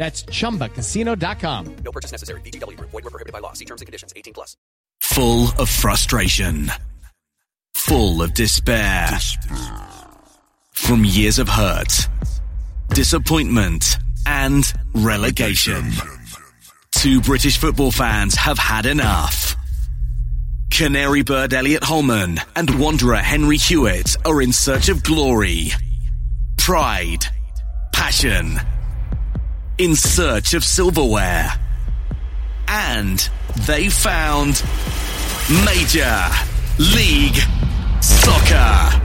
That's chumbacasino.com. No purchase necessary. VGW Group. Void where prohibited by law. See terms and conditions. 18 plus. Full of frustration. Full of despair. From years of hurt, disappointment, and relegation. Two British football fans have had enough. Canary bird Elliot Holman and wanderer Henry Hewitt are in search of glory, pride, passion, in search of silverware. And they found Major League Soccer.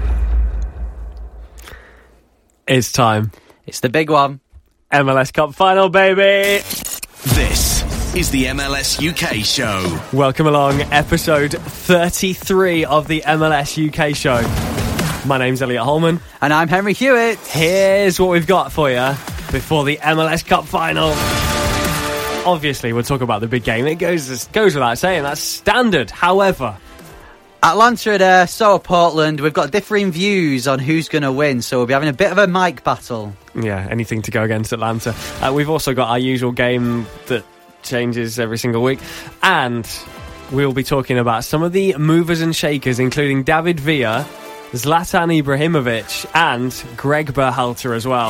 It's time. It's the big one. MLS Cup final, baby. This is the MLS UK show. Welcome along, episode 33 of the MLS UK show. My name's Elliot Holman. And I'm Henry Hewitt. Here's what we've got for you before the MLS Cup final. Obviously, we'll talk about the big game. It goes goes without saying that's standard. However, Atlanta are there, so are Portland. We've got differing views on who's going to win, so we'll be having a bit of a mic battle. yeah, anything to go against Atlanta. Uh, we've also got our usual game that changes every single week, and we'll be talking about some of the movers and shakers, including David Villa, Zlatan Ibrahimovic, and Greg Berhalter as well.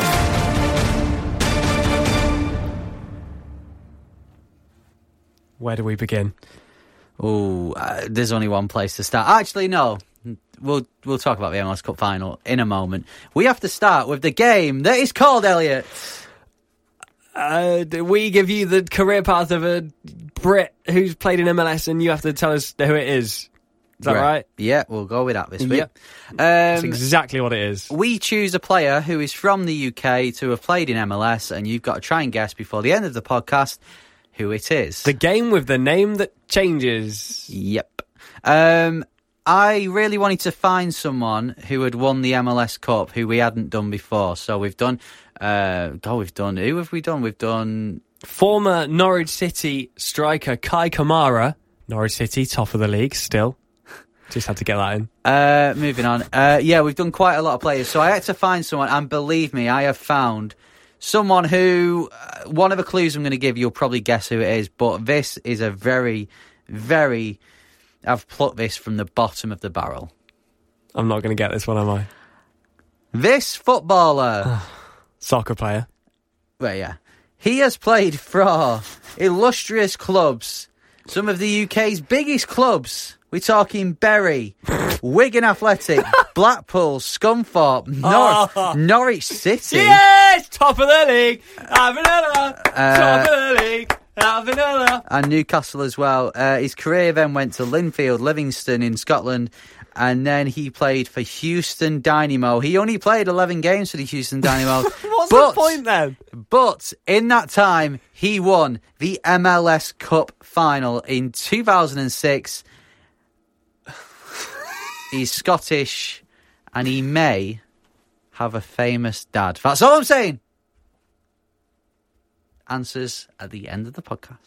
Where do we begin? Oh, uh, there's only one place to start. Actually, no. We'll we'll talk about the MLS Cup final in a moment. We have to start with the game that is called Elliot. Uh, we give you the career path of a Brit who's played in MLS, and you have to tell us who it is. Is that right? Yeah, we'll go with that this week. Yep. That's Um, exactly what it is. we choose a player who is from the UK to have played in MLS, and you've got to try and guess before the end of the podcast who it is. The game with the name that changes. Yep. Um, I really wanted to find someone who had won the MLS Cup who we hadn't done before. So we've done. Uh, oh, we've done. Who have we done? We've done. Former Norwich City striker Kai Kamara. Norwich City, top of the league still. Just had to get that in. Uh, moving on. Uh, yeah, we've done quite a lot of players. So I had to find someone, and believe me, I have found someone who. Uh, one of the clues I'm going to give, you'll probably guess who it is. But this is a very, very. I've plucked this from the bottom of the barrel. I'm not going to get this one, am I? This footballer. Soccer player. Well, yeah. He has played for illustrious clubs, some of the UK's biggest clubs. We're talking Bury, Wigan Athletic, Blackpool, Scunthorpe, Nor- Oh. Norwich City. Yes! Top of the league! Avanella! top of the league! And Newcastle as well. Uh, his career then went to Linfield, Livingston in Scotland, and then he played for Houston Dynamo. He only played 11 games for the Houston Dynamo. What's but, the point then? But in that time, he won the MLS Cup final in 2006. He's Scottish, and he may have a famous dad. That's all I'm saying. Answers at the end of the podcast.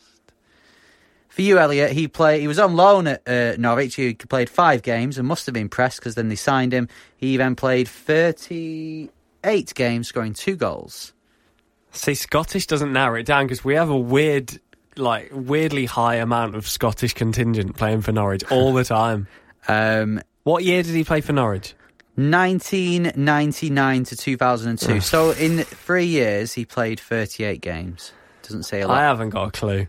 For you, Elliot, he played. He was on loan at uh, Norwich. He played five games and must have been pressed because then they signed him. He then played thirty-eight games, scoring two goals. See, Scottish doesn't narrow it down because we have a weird, like, weirdly high amount of Scottish contingent playing for Norwich all the time. Um, What year did he play for Norwich? 1999 to 2002. so in three years, he played 38 games. Doesn't say a I lot. I haven't got a clue.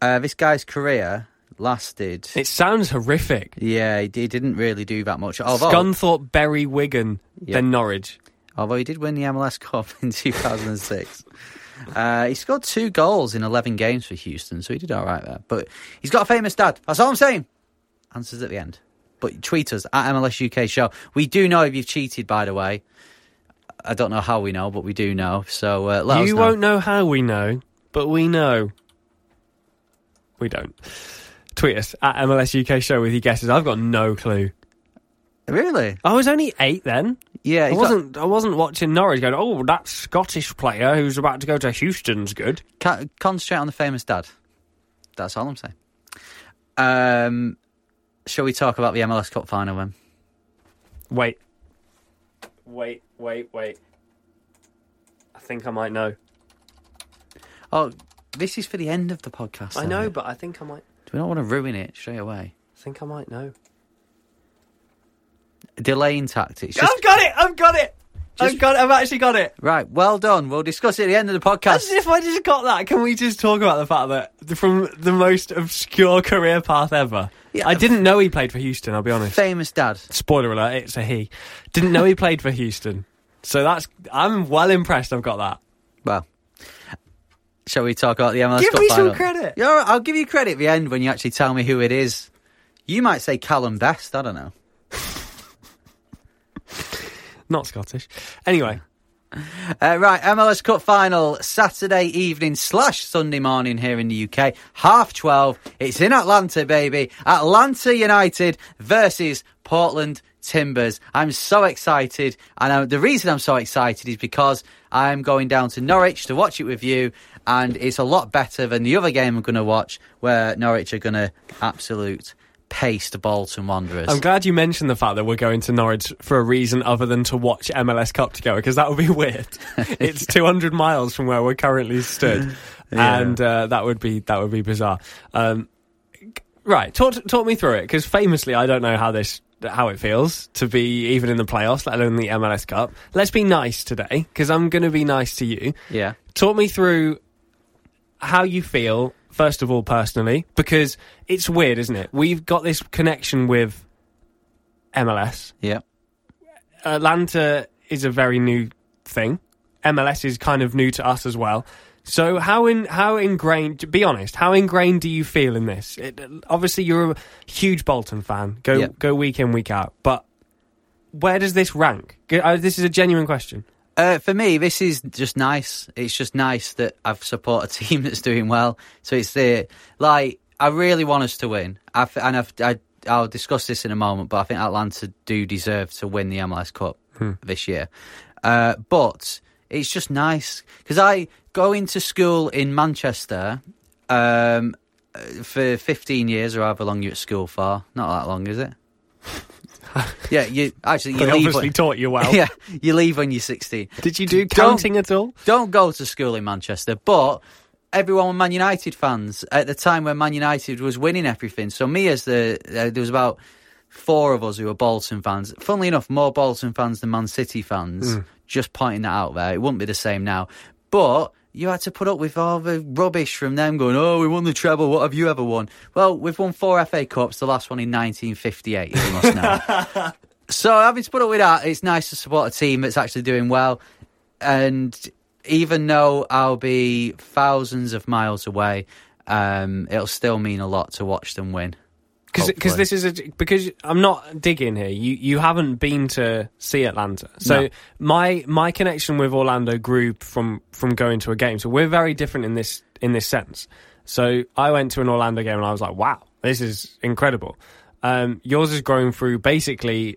Uh, this guy's career lasted. It sounds horrific. Yeah, he, he didn't really do that much. Although, Scunthorpe, Bury, Wigan, Yeah. then Norwich. although he did win the MLS Cup in 2006. uh, he scored two goals in 11 games for Houston, so he did all right there. But he's got a famous dad. That's all I'm saying. Answers at the end. But tweet us at MLS UK Show. We do know if you've cheated, by the way. I don't know how we know, but we do know. So uh, let us you know. won't know how we know, but we know. We don't. Tweet us at MLS UK Show with your guesses. I've got no clue. Really? I was only eight then. Yeah, I he's got- wasn't. I wasn't watching Norwich going. Oh, that Scottish player who's about to go to Houston's good. Concentrate on the famous dad. That's all I'm saying. Um, shall we talk about the MLS Cup final then? Wait, wait, wait, wait. I think I might know. Oh, this is for the end of the podcast. I know, Elliot. but I think I might. Do we don't want to ruin it straight away. I think I might know. Delaying tactics. Just, I've got it. I've got it. Just- I've got. I've actually got it. right, well done. We'll discuss it at the end of the podcast. As if I just got that. Can we just talk about the fact that from the most obscure career path ever? Yeah. I didn't know he played for Houston. I'll be honest. Famous dad. Spoiler alert: it's a he. Didn't know he played for Houston. So that's. I'm well impressed. I've got that. Well, shall we talk about the MLS Give Cup me some credit. Yeah, I'll give you credit at the end when you actually tell me who it is. You might say Calum Best. I don't know. Not Scottish. Anyway, Uh, right, MLS Cup final Saturday evening slash Sunday morning here in the UK, half twelve. It's in Atlanta, baby. Atlanta United versus Portland Timbers. I'm so excited, and uh, the reason I'm so excited is because I'm going down to Norwich to watch it with you, and it's a lot better than the other game I'm going to watch, where Norwich are going to absolute pace the Bolton Wanderers. I'm glad you mentioned the fact that we're going to Norwich for a reason other than to watch MLS Cup together because that would be weird. it's 200 miles from where we're currently stood, Yeah. and uh, that would be that would be bizarre. Um, right, talk talk me through it because famously, I don't know how this how it feels to be even in the playoffs, let alone the MLS Cup. Let's be nice today because I'm going to be nice to you. yeah. Talk me through how you feel, first of all, personally, because it's weird, isn't it? We've got this connection with MLS. Yeah. Atlanta is a very new thing. MLS is kind of new to us as well. So how in how ingrained? Be honest, how ingrained do you feel in this? It, obviously, you're a huge Bolton fan. Go Yeah. go week in week out. But where does this rank? Uh, This is a genuine question. Uh, for me, this is just nice. It's just nice that I've support a team that's doing well. So it's the like I really want us to win. I and I've, I I'll discuss this in a moment, but I think Atlanta do deserve to win the MLS Cup this year. Uh, but it's just nice because I go into school in Manchester um, uh, for 15 years or however long you're at school for. Not that long, is it? yeah, you actually you They leave. obviously when- taught you well. yeah, you leave when you're 16. Did you do Don't- counting at all? Don't go to school in Manchester, but everyone were Man United fans at the time when Man United was winning everything. So me as the uh, there was about four of us who were Bolton fans. Funnily enough, more Bolton fans than Man City fans. Just pointing that out there. It wouldn't be the same now, but. You had to put up with all the rubbish from them going, oh, we won the treble. What have you ever won? Well, we've won four FA Cups, the last one in 1958, you must know. So having to put up with that, it's nice to support a team that's actually doing well. And even though I'll be thousands of miles away, um, it'll still mean a lot to watch them win. Because this is a because I'm not digging here. You you haven't been to see Atlanta, so No. my my connection with Orlando grew from from going to a game. So we're very different in this in this sense. So I went to an Orlando game and I was like, wow, this is incredible. Um, yours is growing through basically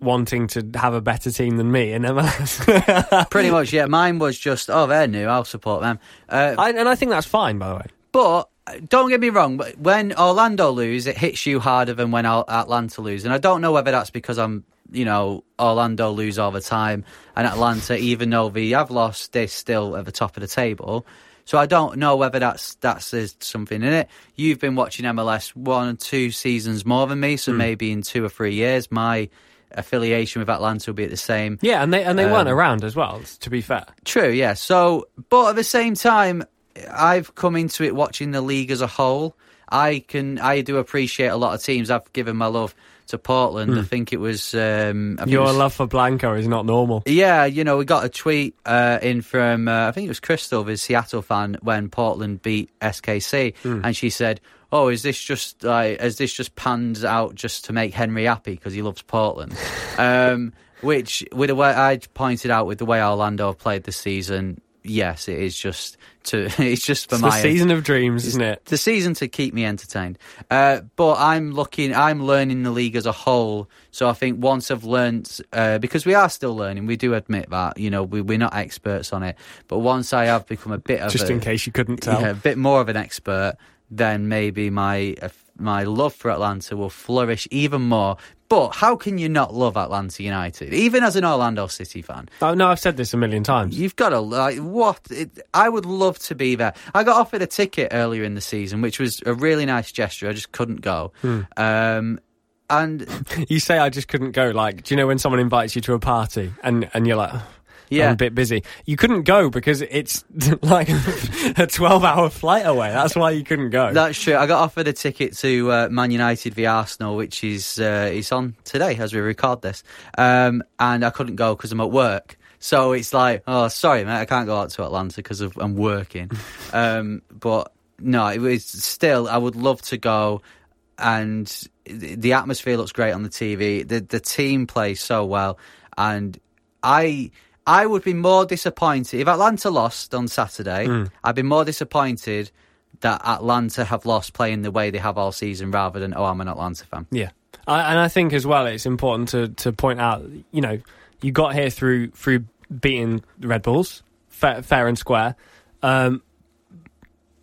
wanting to have a better team than me in MLS. Pretty much, yeah. Mine was just, oh, they're new. I'll support them. Uh, I, and I think that's fine, by the way. but don't get me wrong, but when Orlando lose, it hits you harder than when Atlanta lose, and I don't know whether that's because I'm, you know, Orlando lose all the time, and Atlanta, even though they have lost, they're still at the top of the table. So I don't know whether that's that's there's something in it. You've been watching MLS one and two seasons more than me, so maybe in two or three years, my affiliation with Atlanta will be at the same. Yeah, and they and they weren't Um, around as well. To be fair, True, yeah. So, but at the same time, I've come into it watching the league as a whole. I can, I do appreciate a lot of teams. I've given my love to Portland. I think it was um, think it your was- love for Blanco is not normal. Yeah, you know, we got a tweet uh, in from uh, I think it was Crystal, the Seattle fan, when Portland beat SKC, and she said, "Oh, is this just like is this just panned out just to make Henry happy because he loves Portland?" um, which, with the way I pointed out, with the way Orlando have played this season, yes, it is just to it's just for It's my the season of dreams, isn't it? the season to keep me entertained. Uh, but I'm looking, I'm learning the league as a whole. So I think once I've learnt, uh, because we are still learning, we do admit that, you know, we, we're not experts on it. But once I have become a bit of Just a, in case you couldn't tell. yeah, a bit more of an expert, then maybe my uh, my love for Atlanta will flourish even more. But how can you not love Atlanta United, even as an Orlando City fan? Oh no, I've said this a million times. You've got to like what? It, I would love to be there. I got offered a ticket earlier in the season, which was a really nice gesture. I just couldn't go. Hmm. Um, and You say I just couldn't go. Like, do you know when someone invites you to a party and and you're like, Yeah. I'm a bit busy. You couldn't go because it's like a 12 hour flight away. That's why you couldn't go. that's true. I got offered a ticket to uh, Man United v Arsenal, which is uh, it's on today as we record this. Um, and I couldn't go because I'm at work. So it's like, oh, sorry, mate, I can't go out to Atlanta because I'm working. um, but no, it was still. I would love to go, and the the atmosphere looks great on the TV. The the team plays so well, and I I would be more disappointed if Atlanta lost on Saturday. I'd be more disappointed that Atlanta have lost playing the way they have all season, rather than oh, I'm an Atlanta fan. Yeah, I, and I think as well, it's important to to point out. You know, you got here through through beating the Red Bulls, fair, fair and square. Um,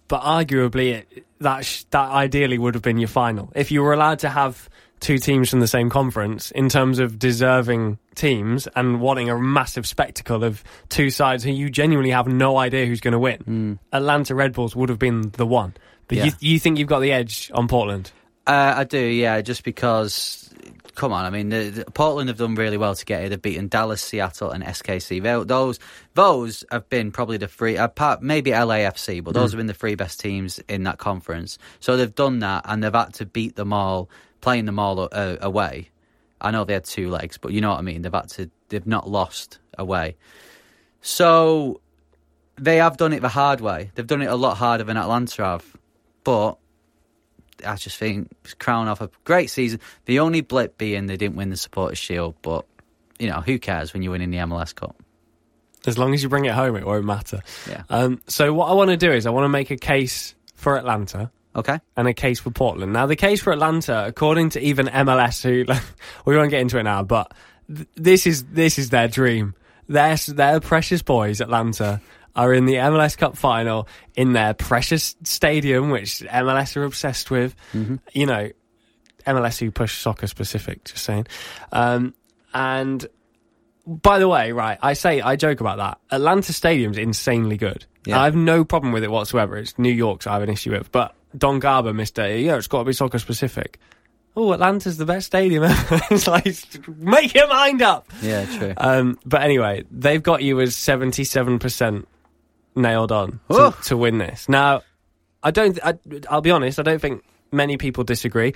but arguably, it, that sh- that ideally would have been your final if you were allowed to have two teams from the same conference in terms of deserving teams and wanting a massive spectacle of two sides who you genuinely have no idea who's going to win. Hmm. Atlanta Red Bulls would have been the one. But Yeah. you, you think you've got the edge on Portland? Uh, I do, yeah, just because. Come on, I mean, the, the- Portland have done really well to get here. They've beaten Dallas, Seattle, and SKC. Tho- Those those have been probably the three, uh, apart maybe LAFC, but those hmm. have been the three best teams in that conference. So they've done that, and they've had to beat them all, playing them all uh, away. I know they had two legs, but you know what I mean. They've had to, they've not lost away. So they have done it the hard way. They've done it a lot harder than Atlanta have, but I just think crown off a great season. The only blip being they didn't win the Supporters Shield, but you know who cares when you're winning the MLS Cup? As long as you bring it home, it won't matter. Yeah. Um, so what I want to do is I want to make a case for Atlanta Okay. and a case for Portland. Now, the case for Atlanta, according to even MLS, who we won't get into it now, but th- this is this is their dream. Their their precious boys, Atlanta, are in the MLS Cup final in their precious stadium, which MLS are obsessed with. You know, MLS who push soccer specific. Just saying. Um, and by the way, right, I say I joke about that. Atlanta Stadium's insanely good. Yeah. I have no problem with it whatsoever. It's New York's I have an issue with, but Don Garber, Mister, yeah, it's got to be soccer specific. Oh, Atlanta's the best stadium ever. it's like make your mind up. Yeah, true. Um, but anyway, they've got you as seventy-seven percent nailed on to, to win this. Now, I don't. I, I'll be honest. I don't think many people disagree.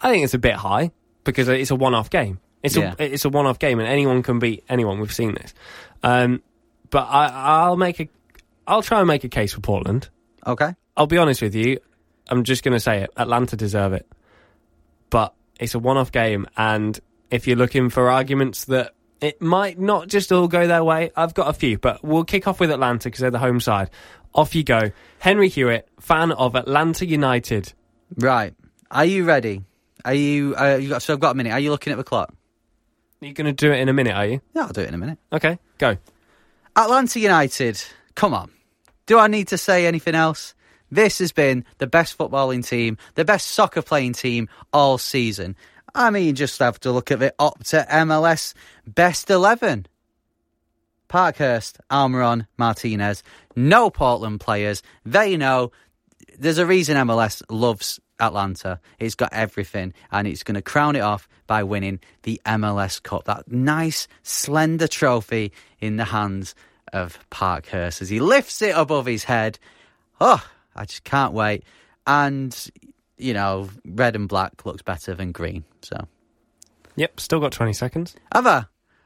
I think it's a bit high because it's a one-off game. It's Yeah. a it's a one-off game, and anyone can beat anyone. We've seen this. Um, but I, I'll make a. I'll try and make a case for Portland. okay. I'll be honest with you. I'm just going to say it. Atlanta deserve it. But it's a one off game. And if you're looking for arguments that it might not just all go their way, I've got a few. But we'll kick off with Atlanta because they're the home side. Off you go. Henry Hewitt, fan of Atlanta United. Right. Are you ready? Are you? Uh, you got, so I've got a minute. Are you looking at the clock? You're going to do it in a minute, are you? Yeah, I'll do it in a minute. Okay, go. Atlanta United. Come on. Do I need to say anything else? This has been the best footballing team, the best soccer playing team all season. I mean, you just have to look at the up to MLS best 11. Parkhurst, Almiron, Martinez, no Portland players. They know there's a reason MLS loves Atlanta. It's got everything, and it's going to crown it off by winning the MLS Cup. That nice, slender trophy in the hands of Parkhurst as he lifts it above his head. Oh, I just can't wait. And, you know, red and black looks better than green. So, Yep, still got 20 seconds. have I?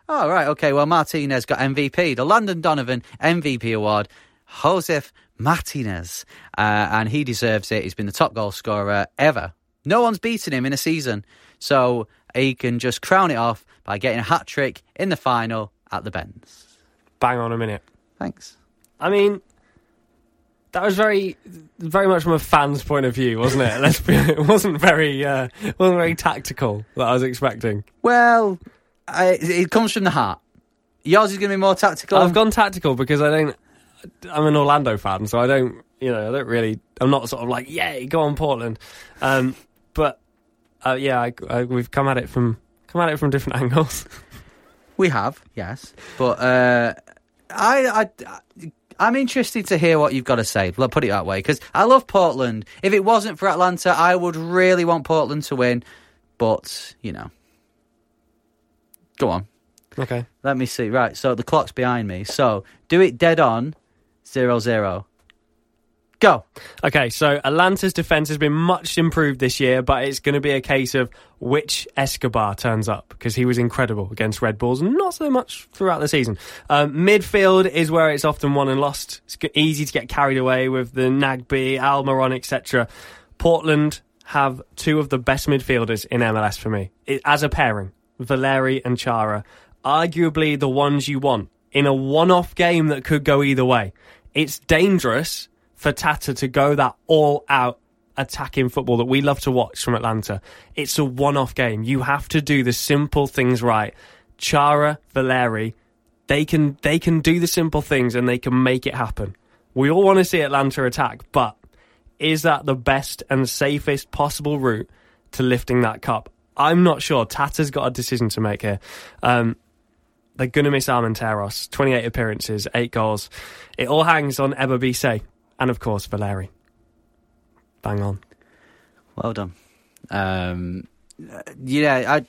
Oh, right. Okay. Well, Martinez got MVP, the Landon Donovan MVP award. Josef Martinez. Uh, and he deserves it. He's been the top goal scorer ever. No one's beaten him in a season. So he can just crown it off by getting a hat trick in the final at the Benz. Bang on a minute. Thanks. I mean, that was very, very much from a fan's point of view, wasn't it? Let's be, it wasn't very, uh, wasn't very tactical that I was expecting. Well, I, it comes from the heart. Yours is going to be more tactical. I've gone tactical because I don't. I'm an Orlando fan, so I don't. You know, I don't really. I'm not sort of like, yay, go on Portland. Um, but uh, yeah, I, I, we've come at it from come at it from different angles. We have, yes, but uh, I, I, I'm interested to hear what you've got to say. Let's put it that way, because I love Portland. If it wasn't for Atlanta, I would really want Portland to win. But you know, go on. okay. Let me see. Right, so the clock's behind me. So do it dead on, zero zero. Go. Okay, so Atlanta's defense has been much improved this year, but it's going to be a case of which Escobar turns up because he was incredible against Red Bulls, not so much throughout the season. Um, midfield is where it's often won and lost. It's easy to get carried away with the Nagbe, Almiron, etc. Portland have two of the best midfielders in MLS for me it, as a pairing, Valeri and Chara. Arguably the ones you want in a one-off game that could go either way. It's dangerous for Tata to go that all out attacking football that we love to watch from Atlanta. It's a one off game. You have to do the simple things right. Chara, Valeri, they can they can do the simple things and they can make it happen. We all want to see Atlanta attack, but is that the best and safest possible route to lifting that cup? I'm not sure. Tata's got a decision to make here. Um, they're going to miss Armenteros. 28 appearances, 8 goals. It all hangs on Ebobisse and, of course, Valeri. Bang on. Well done. Um, uh, yeah, I,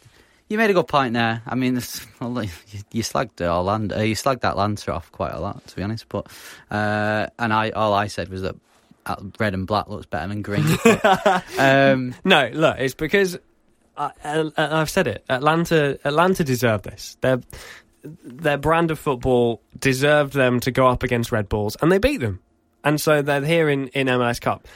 you made a good point there. I mean, you, you slagged Orlando, uh, you slagged Atlanta off quite a lot, to be honest. But uh, and I, all I said was that uh, red and black looks better than green. But, um, No, look, it's because I, I, I've said it. Atlanta, Atlanta deserved this. Their their brand of football deserved them to go up against Red Bulls, and they beat them. And so they're here in, in MLS Cup.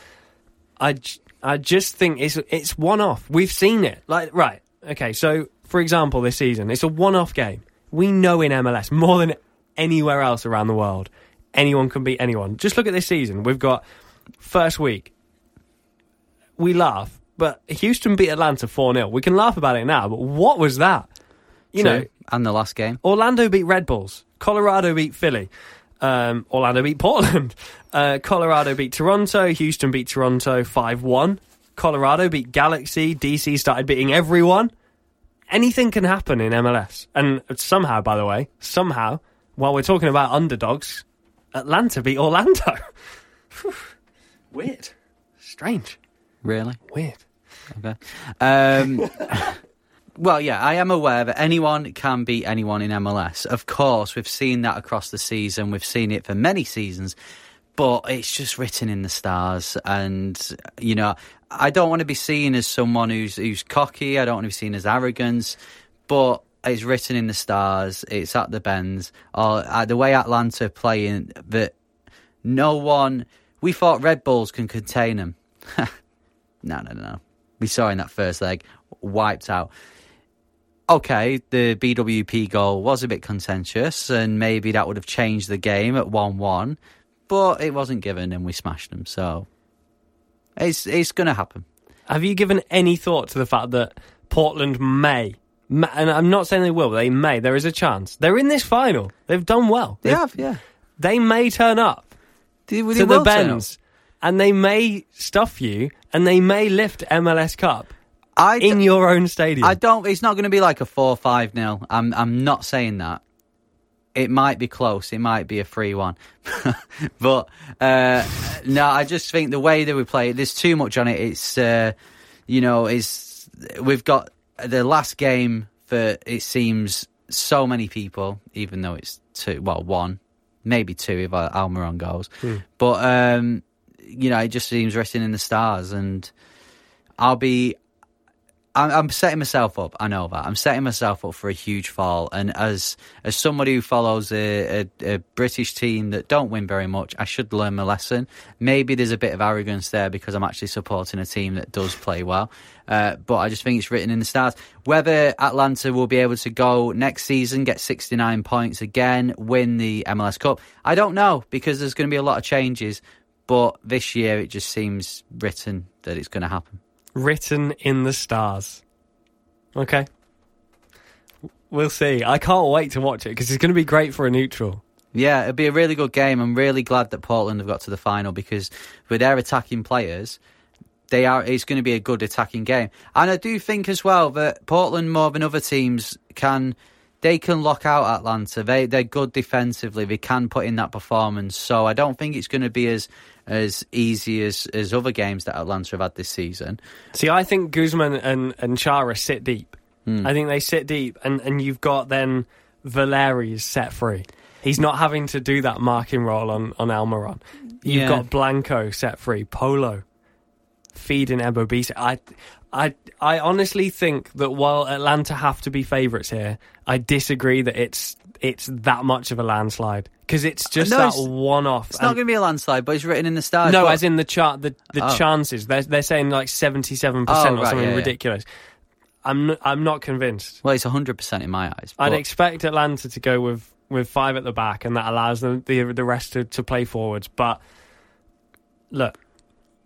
I, I just think it's it's one off. We've seen it. Like right, okay. So for example, this season it's a one off game. We know in MLS more than anywhere else around the world, anyone can beat anyone. Just look at this season. We've got first week. We laugh, but Houston beat Atlanta four 0 We can laugh about it now, but what was that? You know, and the last game. Orlando beat Red Bulls. Colorado beat Philly. Um, Orlando beat Portland. Uh, Colorado beat Toronto. Houston beat Toronto 5 1. Colorado beat Galaxy. DC started beating everyone. Anything can happen in MLS. And somehow, by the way, somehow, while we're talking about underdogs, Atlanta beat Orlando. Weird. Strange. Really? Weird. Okay. Um, well, yeah, I am aware that anyone can beat anyone in MLS. Of course, we've seen that across the season. We've seen it for many seasons, but it's just written in the stars. And you know, I don't want to be seen as someone who's who's cocky. I don't want to be seen as arrogance, but. It's written in the stars. It's at the Benz. Or uh, the way Atlanta are playing, that no one. We thought Red Bulls can contain them. no, no, no. We saw in that first leg, wiped out. Okay, the BWP goal was a bit contentious, and maybe that would have changed the game at one-one, but it wasn't given, and we smashed them. So it's it's going to happen. Have you given any thought to the fact that Portland may, ma- and I'm not saying they will, they may, there is a chance. They're in this final. They've done well. They They've- have, yeah. They may turn up They, they to the will turn up. Benz and they may stuff you, and they may lift MLS Cup I d- in your own stadium. I don't. It's not going to be like a four-five nil. I'm. I'm not saying that. It might be close. It might be a free one, but uh, no. I just think the way that we play, it, there's too much on it. It's uh, you know, it's we've got the last game for it seems so many people, even though it's two, well, one, maybe two if Almiron goes, but um, you know, it just seems resting in the stars, and I'll be I'm, I'm setting myself up. I know that I'm setting myself up for a huge fall. And as as somebody who follows a, a, a British team that don't win very much, I should learn my lesson. Maybe there's a bit of arrogance there because I'm actually supporting a team that does play well. Uh, but I just think it's written in the stars. Whether Atlanta will be able to go next season, get 69 points again, win the MLS Cup, I don't know because there's going to be a lot of changes. But this year, it just seems written that it's going to happen. Written in the stars. Okay. We'll see. I can't wait to watch it because it's going to be great for a neutral. Yeah, it'll be a really good game. I'm really glad that Portland have got to the final because with their attacking players, they are. It's going to be a good attacking game, and I do think as well that Portland more than other teams can. They can lock out Atlanta. They they're good defensively. They can put in that performance. So I don't think it's going to be as as easy as as other games that Atlanta have had this season. See, I think Guzman and, and Chara sit deep. Hmm. I think they sit deep, and, and you've got then Valeri's set free. He's not having to do that marking role on, on Almiron. You've Yeah. got Blanco set free, Polo feeding Ebobisse. I, I, I honestly think that while Atlanta have to be favourites here, I disagree that it's it's that much of a landslide because it's uh, just No, that it's- one off. It's not going to be a landslide, but it's written in the stars. No, But- as in the chart, the the Oh. chances. They're they're saying like seventy seven percent or oh, right, something yeah, yeah. ridiculous. I'm n- I'm not convinced. well, it's hundred percent in my eyes. I'd expect Atlanta to go with, with five at the back, and that allows them the the rest to, to play forwards. But look,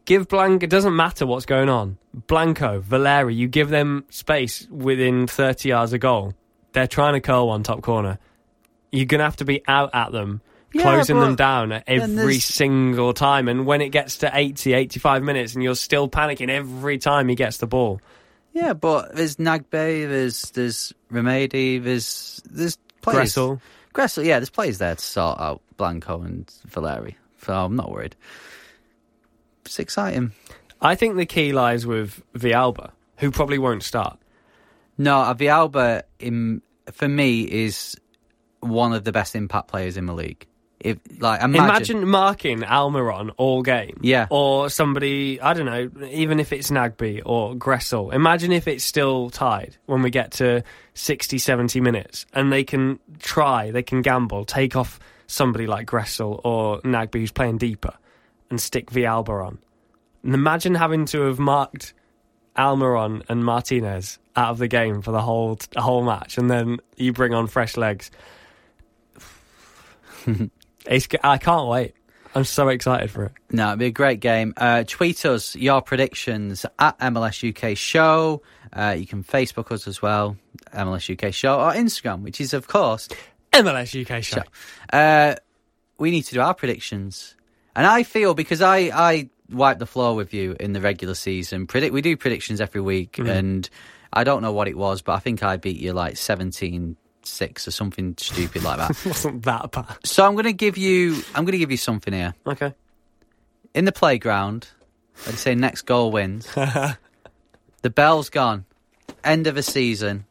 give Blanco. It doesn't matter what's going on. Blanco, Valeri, you give them space within thirty yards of goal. They're trying to curl one top corner. You're gonna have to be out at them. Yeah, Closing them down at every single time. And when it gets to 80, 85 minutes and you're still panicking every time he gets the ball. Yeah, but there's Nagbe, there's there's Remedi, there's there's players. Gressel. Gressel, yeah, there's players there to sort out Blanco and Valeri. So I'm not worried. It's exciting. I think the key lies with Villalba, who probably won't start. No, uh, Villalba, in for me is one of the best impact players in the league. If like imagine, Imagine, marking Almiron all game. Yeah. Or somebody, I don't know, even if it's Nagbe or Gressel. Imagine if it's still tied when we get to 60, 70 minutes and they can try, they can gamble, take off somebody like Gressel or Nagbe who's playing deeper and stick Villalba on. And imagine having to have marked Almiron and Martinez out of the game for the whole the whole match, and then you bring on fresh legs. it's, I can't wait. I'm so excited for it. No, it'd be a great game. Uh, tweet us your predictions at MLS UK Show. Uh, you can Facebook us as well, MLS UK Show, or Instagram, which is of course MLS UK show. Uh, we need to do our predictions, and I feel because I I wipe the floor with you in the regular season. Predict we do predictions every week, mm-hmm. and I don't know what it was, but I think I beat you like 17-6 or something stupid like that. Wasn't that bad? so I'm going to give you I'm going to give you something here Okay. in the playground. I'd say next goal wins. the bell's gone. End of a season.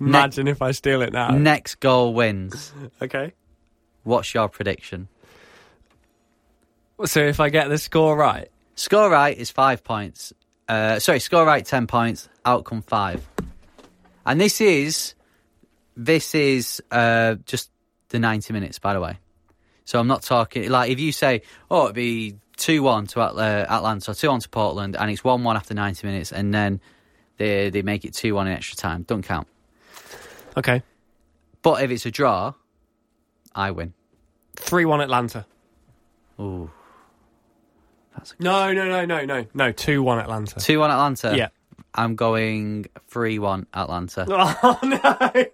Imagine if I steal it now. Next goal wins. okay. What's your prediction? So if I get the score right, Score right is five points. Uh, sorry, score right ten points. Outcome five. And this is this is uh, just the ninety minutes, by the way. So I'm not talking like if you say, oh, it'd be two one to At- uh, Atlanta, two one to Portland, and it's one one after ninety minutes, and then they they make it two one in extra time. Don't count. okay. But if it's a draw, I win. Three one Atlanta. Ooh, that's a No, no, no, no, no, no. Two one Atlanta. two one Atlanta. Yeah. I'm going three one Atlanta. Oh no.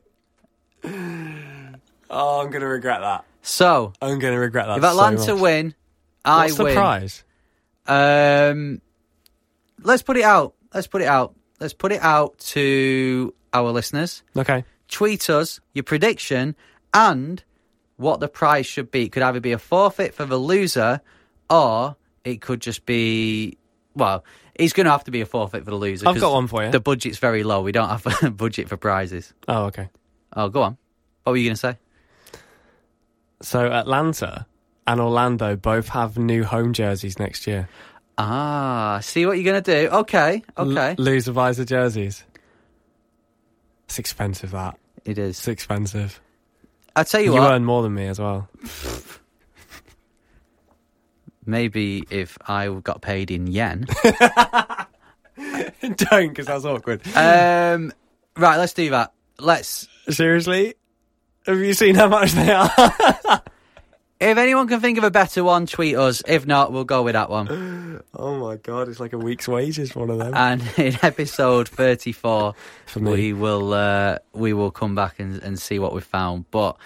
Oh, I'm gonna regret that. So I'm gonna regret that. if Atlanta so much. win, I What's the win. prize? Um, let's put it out. Let's put it out. Let's put it out to our listeners. Okay. Tweet us your prediction and what the prize should be. It could either be a forfeit for the loser or it could just be, well, it's going to have to be a forfeit for the loser. I've got one for you. The budget's very low. We don't have a budget for prizes. Oh, okay. Oh, go on. What were you going to say? So Atlanta and Orlando both have new home jerseys next year. Ah, see what you're going to do. Okay, okay. L- loser visor jerseys. It's expensive. That it is. it's expensive. I tell you, You what. You earn more than me as well. Maybe if I got paid in yen. Don't, because that's awkward. um, right, let's do that. Let's. Seriously, have you seen how much they are? If anyone can think of a better one, tweet us. If not, we'll go with that one. oh my god, it's like a week's wages. One of them. And in episode thirty-four, For me. we will uh, we will come back and, and see what we found. But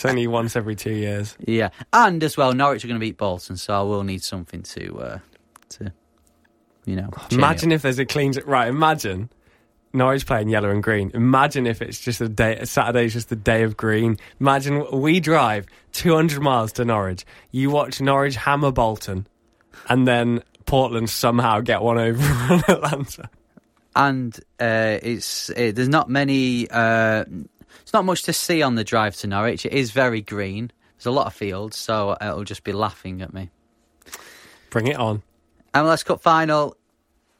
It's only once every two years. yeah, and as well, Norwich are going to beat Bolton, so I will need something to uh, to you know. Imagine if there's a clean. Right, imagine Norwich playing yellow and green. Imagine if it's just a day. Saturday's just a day of green. Imagine we drive 200 miles to Norwich. You watch Norwich hammer Bolton, and then Portland somehow get one over on Atlanta. and uh, it's it, there's not many. Uh, it's not much to see on the drive to Norwich. It is very green. There's a lot of fields, so it'll just be laughing at me. Bring it on. MLS Cup final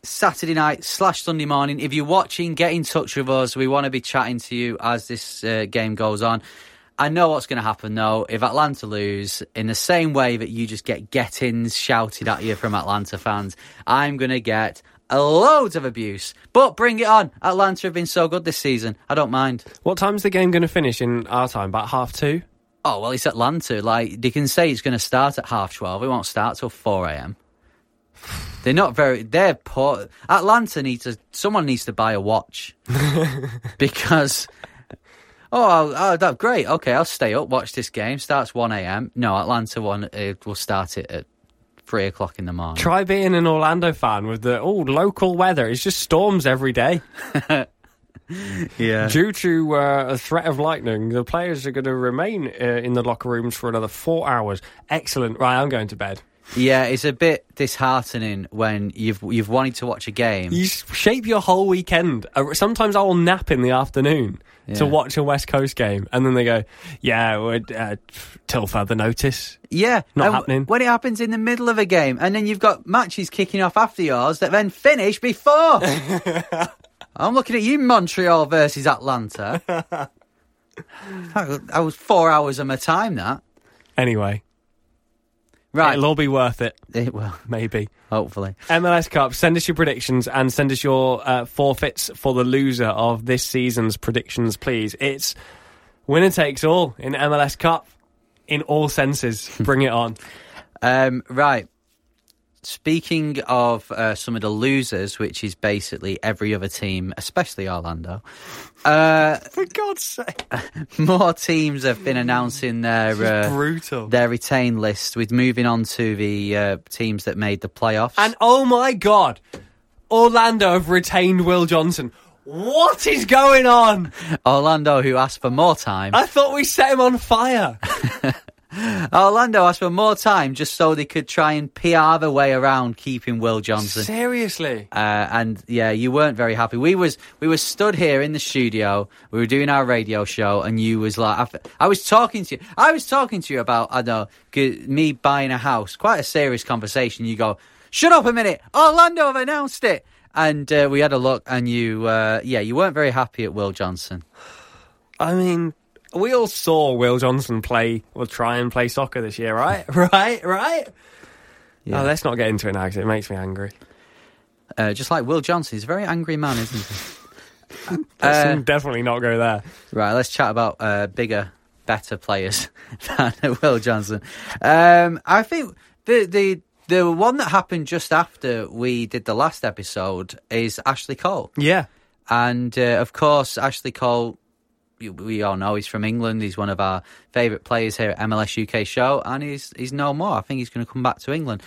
Saturday night slash Sunday morning. If you're watching, get in touch with us. We want to be chatting to you as this uh, game goes on. I know what's going to happen though. If Atlanta lose, in the same way that you just get get-ins shouted at you from Atlanta fans, I'm going to get loads of abuse. But bring it on. Atlanta have been so good this season. I don't mind. What time's the game going to finish in our time? About half two. Oh well, it's Atlanta. Like they can say it's going to start at half twelve. It won't start till four a.m. They're not very. They're poor. Atlanta needs to. Someone needs to buy a watch because. Oh, oh, that great. Okay, I'll stay up. Watch this game. Starts one a.m. No, Atlanta one It will start it at three o'clock in the morning. Try being an Orlando fan with the oh local weather. It's just storms every day. yeah. Due to uh, a threat of lightning, the players are going to remain uh, in the locker rooms for another four hours. Excellent. Right, I'm going to bed. Yeah, it's a bit disheartening when you've you've wanted to watch a game. You shape your whole weekend. Uh, Sometimes I will nap in the afternoon to watch a West Coast game, and then they go, "Yeah, we're, uh, till further notice." Yeah, Not and happening. When it happens in the middle of a game, and then you've got matches kicking off after yours that then finish before. I'm looking at you, Montreal versus Atlanta. that was four hours of my time. That Anyway, right? it'll all be worth it. It will, Maybe. hopefully. MLS Cup, send us your predictions and send us your uh, forfeits for the loser of this season's predictions, please. It's winner takes all in MLS Cup in all senses. Bring it on. Um, right. Speaking of uh, some of the losers, which is basically every other team, especially Orlando, uh, For God's sake. more teams have been announcing their uh, brutal. their retain list. With moving on to the uh, teams that made the playoffs. And oh my God, Orlando have retained Will Johnson. What is going on? Orlando, who asked for more time. I thought we set him on fire. Orlando asked for more time just so they could try and PR the way around keeping Will Johnson. Seriously. Uh, and yeah, you weren't very happy. We was we were stood here in the studio. We were doing our radio show, and you was like, I, I was talking to you. I was talking to you about I don't know me buying a house. Quite a serious conversation. You go, shut up a minute. Orlando have announced it, and uh, we had a look, and you, uh, yeah, you weren't very happy at Will Johnson. I mean, we all saw Will Johnson play, or try and play soccer this year, right? right, right? Yeah. Oh, let's not get into it now because it makes me angry. Uh, just like Will Johnson, he's a very angry man, isn't he? Uh, definitely not go there. Right, let's chat about uh, bigger, better players than Will Johnson. Um, I think the the the one that happened just after we did the last episode is Ashley Cole, Yeah. and uh, of course Ashley Cole we all know he's from England. He's one of our favourite players here at MLS UK show, and he's he's no more. I think he's going to come back to England.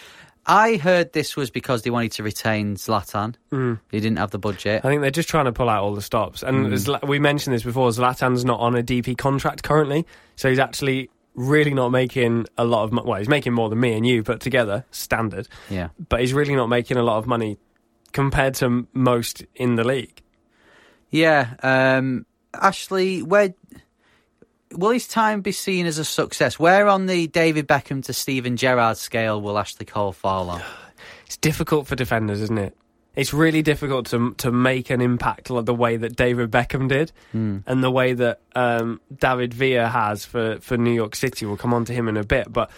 I heard this was because they wanted to retain Zlatan. Mm. They didn't have the budget. I think they're just trying to pull out all the stops. And Mm. We mentioned this before. Zlatan's not on a DP contract currently, so he's actually really not making a lot of money. Well, he's making more than me and you put together, standard. Yeah. But he's really not making a lot of money compared to most in the league. Yeah, um, Ashley, where will his time be seen as a success? Where on the David Beckham to Steven Gerrard scale will Ashley Cole fall on? It's difficult for defenders, isn't it? It's really difficult to to make an impact like the way that David Beckham did, Hmm. and the way that um, David Villa has for, for New York City. We'll come on to him in a bit, but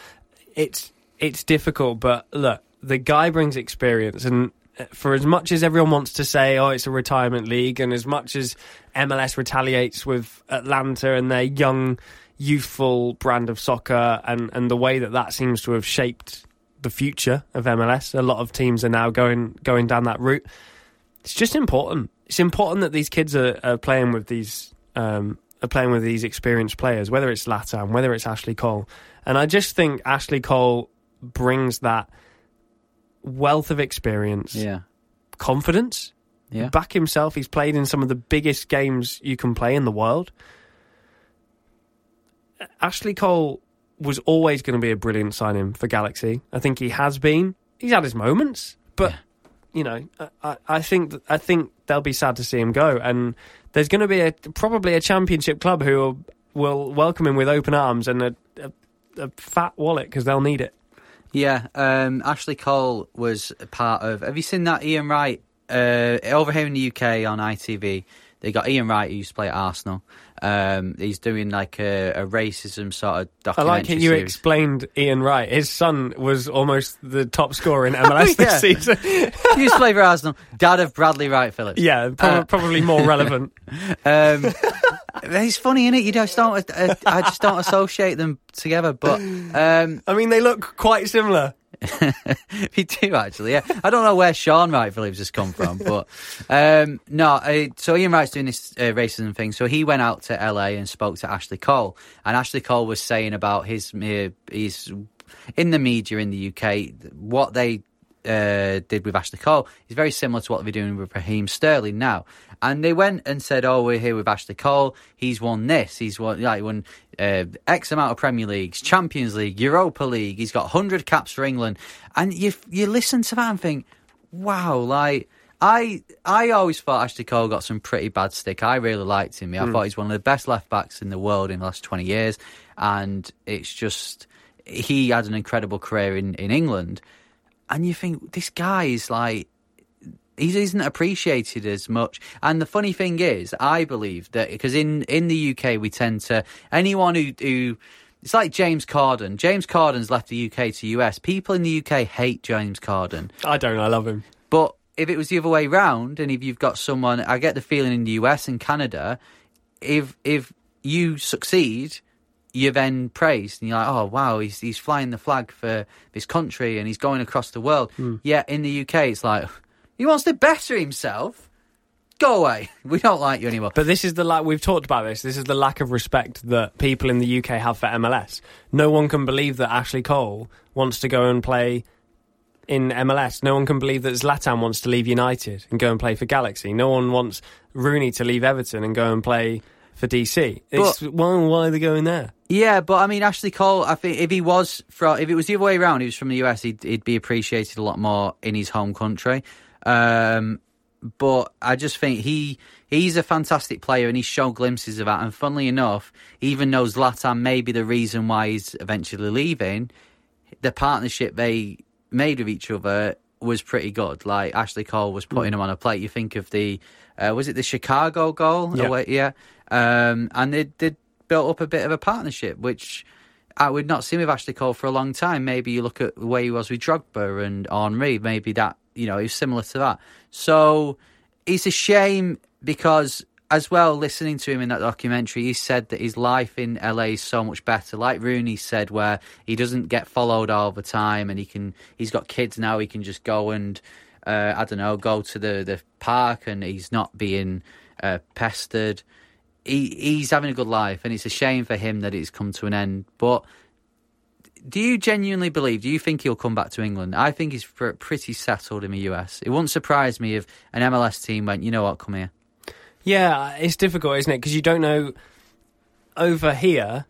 it's it's difficult. But look, the guy brings experience, and for as much as everyone wants to say, "Oh, it's a retirement league," and as much as MLS retaliates with Atlanta and their young, youthful brand of soccer, and and the way that that seems to have shaped the future of MLS. A lot of teams are now going going down that route. It's just important. It's important that these kids are, are playing with these um, are playing with these experienced players, whether it's Latam, whether it's Ashley Cole, and I just think Ashley Cole brings that wealth of experience, Yeah, confidence, yeah. back himself. He's played in some of the biggest games you can play in the world. Ashley Cole was always going to be a brilliant signing for Galaxy. I think he has been. He's had his moments, but you know, I- I, I think I think they'll be sad to see him go. And there's going to be a probably a championship club who will, will welcome him with open arms and a, a, a fat wallet because they'll need it. Yeah, um, Ashley Cole was part of. Have you seen that Ian Wright uh, over here in the UK on ITV? They got Ian Wright who used to play at Arsenal. Um, he's doing like a, a racism sort of documentary. I like how you series. explained Ian Wright. His son was almost the top scorer in MLS this season. he used to play for Arsenal. Dad of Bradley Wright Phillips. yeah, prob- Uh, probably more relevant. Um, it's funny, innit? You just don't. Uh, I just don't associate them together. But um, I mean, they look quite similar. we do actually. Yeah, I don't know where Shaun Wright Phillips has come from, but um, no. Uh, so Ian Wright's doing this uh, racism thing. So he went out to LA and spoke to Ashley Cole, and Ashley Cole was saying about his uh, his in the media in the UK what they uh, did with Ashley Cole is very similar to what they're doing with Raheem Sterling now. And they went and said, "Oh, we're here with Ashley Cole. He's won this. He's won like won uh, X amount of Premier Leagues, Champions League, Europa League. He's got hundred caps for England." And you you listen to that and think, "Wow!" Like I I always thought Ashley Cole got some pretty bad stick. I really liked him. I thought he's one of the best left backs in the world in the last twenty years, and it's just he had an incredible career in in England and you think this guy is like he isn't appreciated as much. And the funny thing is, I believe that because in in the UK we tend to anyone who who it's like James Corden. James Corden's left the UK to US. People in the UK hate James Corden. I don't. I love him. But if it was the other way round, and if you've got someone, I get the feeling in the US and Canada, if if you succeed, you're then praised, and you're like, oh wow, he's he's flying the flag for this country, and he's going across the world. Hmm. Yet in the UK, it's like he wants to better himself. Go away. We don't like you anymore. But this is the la- we've talked about this. This is the lack of respect that people in the UK have for MLS. No one can believe that Ashley Cole wants to go and play in MLS. No one can believe that Zlatan wants to leave United and go and play for Galaxy. No one wants Rooney to leave Everton and go and play for DC. It's why, why are they going there? Yeah, but I mean, Ashley Cole. I think if he was from, if it was the other way around, he was from the US, he'd, he'd be appreciated a lot more in his home country. Um, but I just think he he's a fantastic player, and he's shown glimpses of that. And funnily enough, even though Zlatan may be the reason why he's eventually leaving, the partnership they made with each other was pretty good. Like Ashley Cole was putting him on a plate. You think of the uh, was it the Chicago goal? Yeah. Yeah. Um, and they they built up a bit of a partnership, which I would not see with Ashley Cole for a long time. Maybe you look at the way he was with Drogba and Henry. Maybe that you know is similar to that. So it's a shame because as well, listening to him in that documentary, he said that his life in LA is so much better. Like Rooney said, where he doesn't get followed all the time, and he can. He's got kids now. He can just go and uh, I don't know, go to the the park, and he's not being uh, pestered. He he's having a good life, and it's a shame for him that it's come to an end. But do you genuinely believe? Do you think he'll come back to England? I think he's pr- pretty settled in the US. It wouldn't surprise me if an MLS team went, you know what, come here. Yeah, it's difficult, isn't it? Because you don't know. Over here,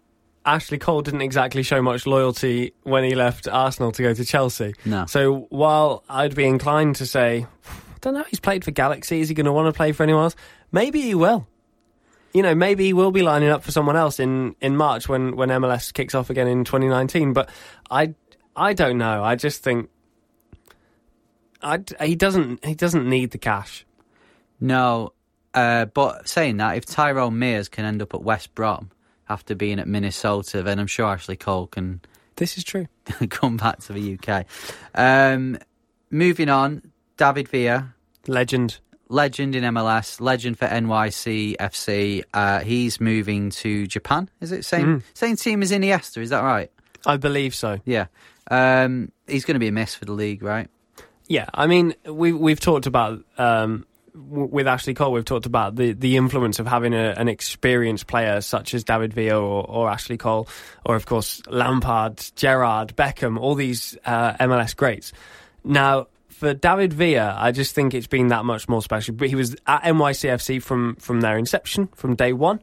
Ashley Cole didn't exactly show much loyalty when he left Arsenal to go to Chelsea. No. So while I'd be inclined to say, I don't know, he's played for Galaxy. Is he going to want to play for anyone else? Maybe he will. You know, maybe he will be lining up for someone else in, in March when, when MLS kicks off again in 2019. But I, I don't know. I just think I, he doesn't he doesn't need the cash. No, uh, but saying that, if Tyrone Mears can end up at West Brom after being at Minnesota, then I'm sure Ashley Cole can This is true. come back to the UK. Um, moving on, David Villa, Legend. Legend in MLS, legend for NYC FC. Uh, he's moving to Japan. Is it same same team as Iniesta? Is that right? I believe so. Yeah. Um, he's going to be a miss for the league, right? Yeah, I mean, we we've talked about um, w- with Ashley Cole. We've talked about the, the influence of having a, an experienced player such as David Villa or, or Ashley Cole, or of course Lampard, Gerrard, Beckham, all these uh, MLS greats. Now, for David Villa, I just think it's been that much more special. But he was at NYCFC from from their inception, from day one,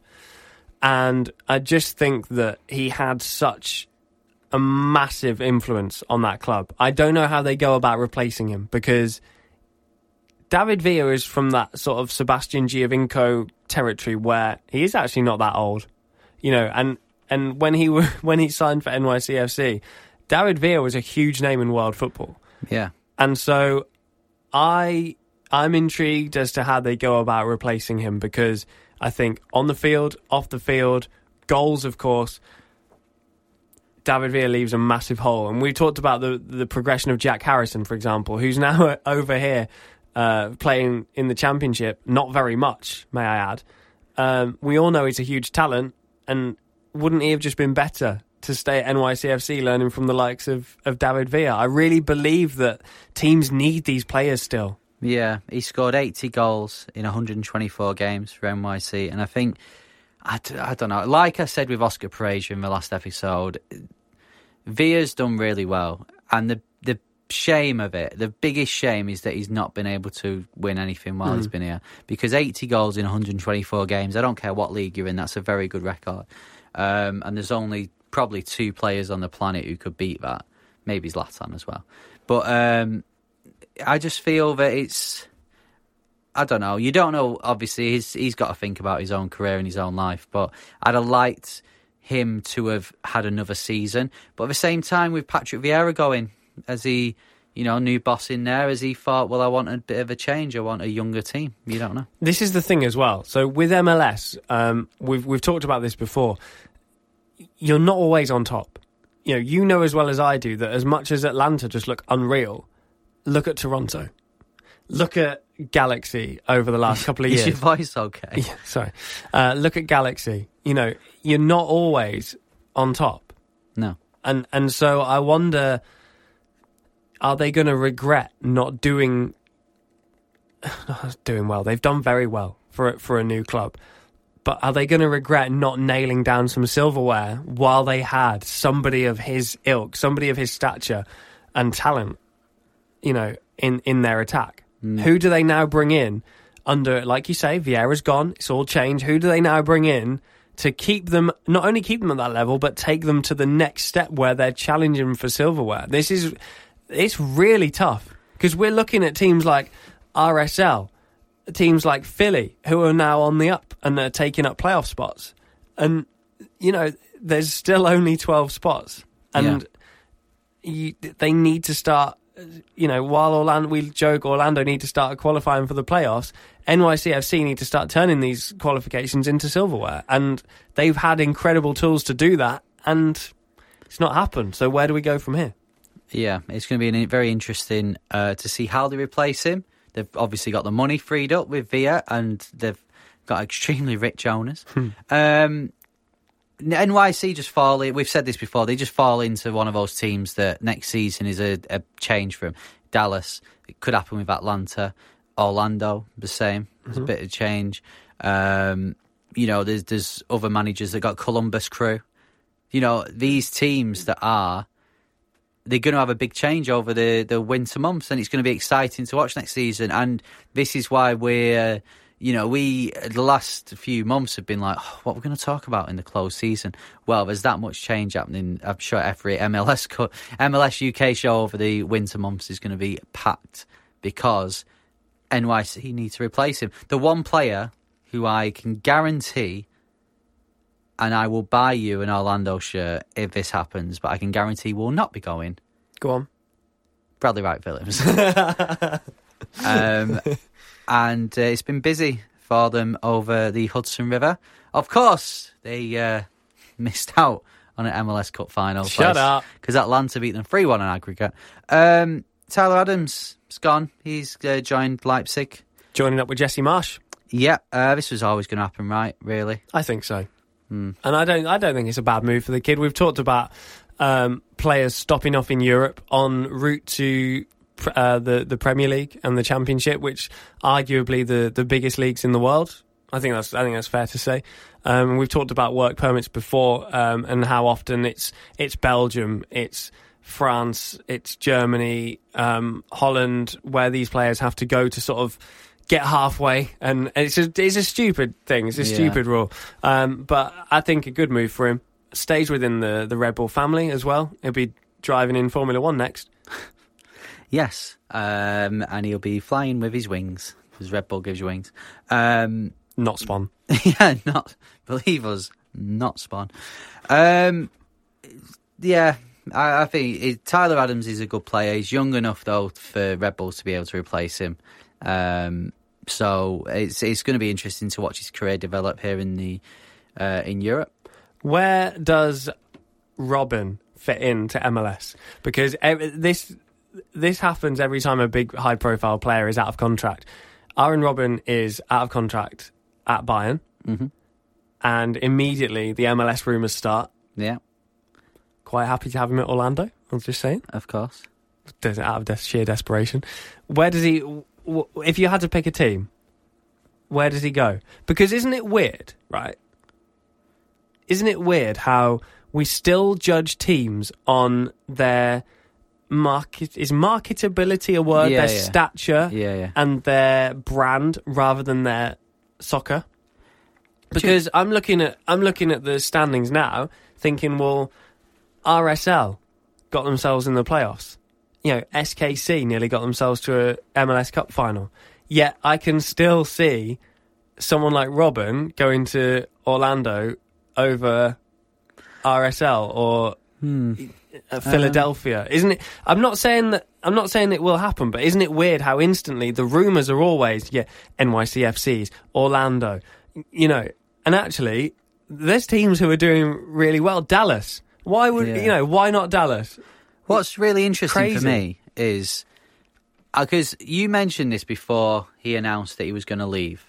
and I just think that he had such a massive influence on that club. I don't know how they go about replacing him because David Villa is from that sort of Sebastian Giovinco territory where he is actually not that old, you know. And and when he when he signed for NYCFC, David Villa was a huge name in world football, Yeah. And so I I'm intrigued as to how they go about replacing him because I think on the field, off the field, goals, of course. David Villa leaves a massive hole, and we talked about the the progression of Jack Harrison, for example, who's now over here uh, playing in the championship. Not very much, may I add. Um, we all know he's a huge talent, and wouldn't he have just been better to stay at NYCFC, learning from the likes of of David Villa? I really believe that teams need these players still. Yeah, he scored 80 goals in 124 games for NYC, and I think I, d- I don't know. Like I said with Oscar Pareja in the last episode, Villa's done really well, and the the shame of it, the biggest shame is that he's not been able to win anything while he's been here. Because 80 goals in 124 games, I don't care what league you're in, that's a very good record. Um, and there's only probably two players on the planet who could beat that. Maybe Zlatan as well. But um, I just feel that it's. I don't know. You don't know. Obviously, he's he's got to think about his own career and his own life. But I'd have liked him to have had another season. But at the same time, with Patrick Vieira going, as he, you know, new boss in there, as he thought, well, I want a bit of a change. I want a younger team. You don't know. This is the thing as well. So with MLS, um, we've we've talked about this before. You're not always on top. You know, you know as well as I do that as much as Atlanta just look unreal, look at Toronto, look at Galaxy over the last couple of Is years. your voice okay? Yeah, sorry. Uh, look at Galaxy. You know, you're not always on top, No. and and so I wonder, are they going to regret not doing doing well? They've done very well for a- for a new club, but are they going to regret not nailing down some silverware while they had somebody of his ilk, somebody of his stature and talent, you know, in in their attack? Hmm. Who do they now bring in under, like you say, Vieira's gone, it's all changed. Who do they now bring in to keep them, not only keep them at that level, but take them to the next step where they're challenging for silverware? This is, it's really tough because we're looking at teams like RSL, teams like Philly, who are now on the up and are taking up playoff spots. And, you know, there's still only 12 spots. And you, they need to start. You know, while Orlando, we joke Orlando need to start qualifying for the playoffs. NYCFC need to start turning these qualifications into silverware, and they've had incredible tools to do that, and it's not happened. So where do we go from here? Yeah, it's going to be very interesting uh, to see how they replace him. They've obviously got the money freed up with Via, and they've got extremely rich owners. Um, NYC just fall. We've said this before. They just fall into one of those teams that next season is a, a change from. Dallas. It could happen with Atlanta. Orlando, the same. There's a bit of change. Um, you know, there's there's other managers that got Columbus Crew. You know, these teams that are they're going to have a big change over the the winter months, and it's going to be exciting to watch next season. And this is why we're. Uh, you know, we the last few months have been like, oh, what we're going to talk about in the close season. Well, there's that much change happening. I'm sure every MLS cut, MLS UK show over the winter months is going to be packed because NYC need to replace him. The one player who I can guarantee, and I will buy you an Orlando shirt if this happens, but I can guarantee we'll not be going. Go on. Bradley Wright Phillips. um, and uh, it's been busy for them over the Hudson River. Of course, they uh, missed out on an MLS Cup final. Shut up. Because Atlanta beat them 3 1 on aggregate. Um, Tyler Adams is gone. He's uh, joined Leipzig. Joining up with Jesse Marsch. Yeah, uh, this was always going to happen, right? Really? I think so. Mm. And I don't I don't think it's a bad move for the kid. We've talked about um, players stopping off in Europe en route to uh, the the Premier League and the Championship, which arguably the the biggest leagues in the world. I think that's I think that's fair to say. Um, we've talked about work permits before um, and how often it's it's Belgium, it's France, it's Germany, um, Holland, where these players have to go to sort of get halfway, and it's a it's a stupid thing. It's a Yeah. stupid rule, um, but I think a good move for him. Stays within the the Red Bull family as well. He'll be driving in Formula One next. Yes. Um, and he'll be flying with his wings because Red Bull gives you wings. Um, Not Spawn. yeah, not believe us, not Spawn. Um, yeah, I, I think it, Tyler Adams is a good player. He's young enough though for Red Bulls to be able to replace him. Um, so it's it's going to be interesting to watch his career develop here in the uh, in Europe. Where does Robben fit into MLS? Because this this happens every time a big high profile player is out of contract. Arjen Robben is out of contract at Bayern, Mhm. and immediately the MLS rumours start. Yeah, Quite happy to have him at Orlando. I was just saying, of course. Out of sheer desperation. Where does he? If you had to pick a team, where does he go? Because isn't it weird, right? Isn't it weird how we still judge teams on their market? Is marketability a word? Yeah, their yeah. stature yeah. and their brand rather than their soccer. Because I'm looking at I'm looking at the standings now, thinking, well, RSL got themselves in the playoffs. You know, SKC nearly got themselves to a MLS Cup final. Yet I can still see someone like Robben going to Orlando over RSL or uh, Philadelphia. isn't it? I'm not saying that. I'm not saying it will happen, but isn't it weird how instantly the rumours are always yeah NYCFCs, Orlando, you know, and actually there's teams who are doing really well. Dallas. Why would Yeah. you know? Why not Dallas? What's really interesting Crazy. for me is because you mentioned this before he announced that he was going to leave,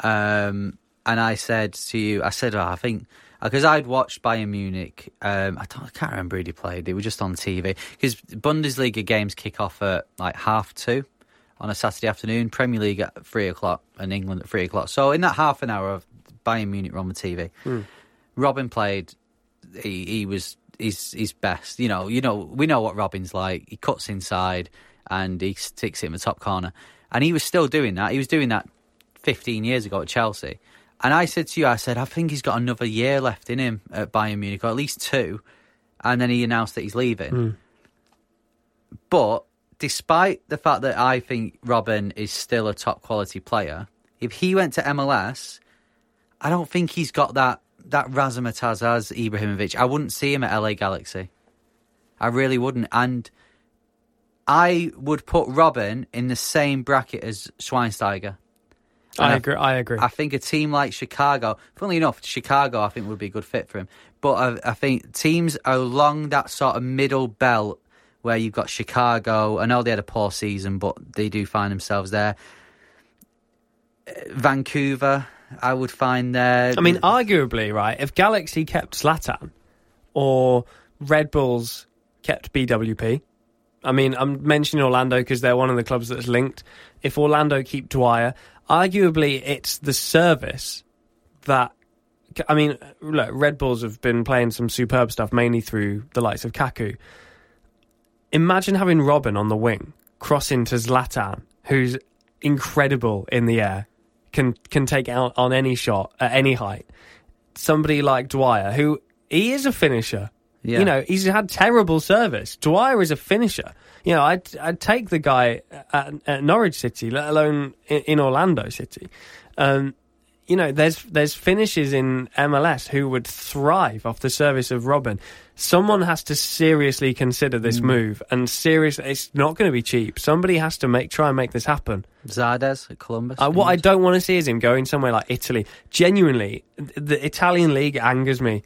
um, and I said to you, I said, oh, I think because I'd watched Bayern Munich. Um, I, don't, I can't remember who they played. They were just on TV because Bundesliga games kick off at like half two on a Saturday afternoon. Premier League at three o'clock, and England at three o'clock. So in that half an hour of Bayern Munich were on the TV, Robben played. He, he was his his best. You know, you know, we know what Robben's like. He cuts inside and he sticks it in the top corner, and he was still doing that. He was doing that 15 years ago at Chelsea. And I said to you, I said, I think he's got another year left in him at Bayern Munich, or at least two. And then he announced that he's leaving. Hmm. But despite the fact that I think Robben is still a top quality player, if he went to MLS, I don't think he's got that that razzmatazz as Ibrahimovic. I wouldn't see him at LA Galaxy. I really wouldn't. And I would put Robben in the same bracket as Schweinsteiger. I And agree. I agree. I think a team like Chicago, funnily enough, Chicago I think would be a good fit for him. But I, I think teams along that sort of middle belt where you've got Chicago, I know they had a poor season, but they do find themselves there. Vancouver, I would find there. I mean, arguably, right? If Galaxy kept Zlatan or Red Bulls kept BWP, I mean, I'm mentioning Orlando because they're one of the clubs that's linked. If Orlando keep Dwyer, arguably it's the service that I mean, look, Red Bulls have been playing some superb stuff, mainly through the likes of Kaku. Imagine having Robben on the wing, crossing to Zlatan, who's incredible in the air, can can take out on any shot at any height. Somebody like Dwyer, who he is a finisher. Yeah. You know, he's had terrible service. Dwyer is a finisher. You know, I'd, I'd take the guy at, at Norwich City, let alone in, in Orlando City. Um, you know, there's there's finishes in MLS who would thrive off the service of Robben. Someone has to seriously consider this move, and seriously, it's not going to be cheap. Somebody has to make try and make this happen. Zardes at Columbus. Uh, what I don't want to see is him going somewhere like Italy. Genuinely, the Italian league angers me.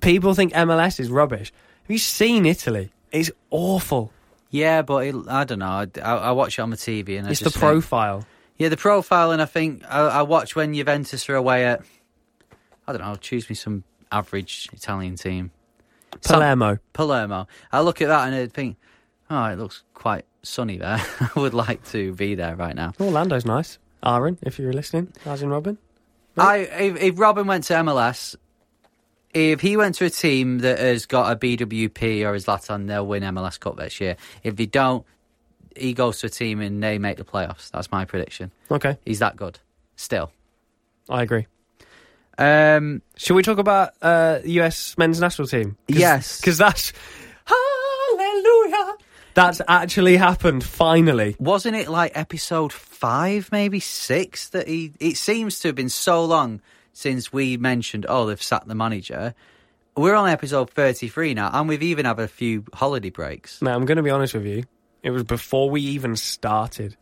People think MLS is rubbish. Have you seen Italy? It's awful. Yeah, but it, I don't know. I, I, watch it on the TV and I It's the think- profile. Yeah, the profiling. I think I, I watch when Juventus are away at. I don't know. Choose me some average Italian team. Some- Palermo. Palermo. I look at that and I think, oh, it looks quite sunny there. I would like to be there right now. Orlando's nice. Arjen, if you're listening, as in Robben. I if, if Robben went to MLS, if he went to a team that has got a BWP or a Zlatan, they'll win MLS Cup this year. If they don't, he goes to a team and they make the playoffs. That's my prediction. Okay, He's that good. Still. I agree. Um, Should we talk about uh, US men's national team? Yes. because that's hallelujah. That's actually happened finally. wasn't it like episode five, maybe six, that he. It seems to have been so long since we mentioned, oh, they've sacked the manager. We're on episode 33 now, and we've even had a few holiday breaks. Now I'm going to be honest with you. It was before we even started.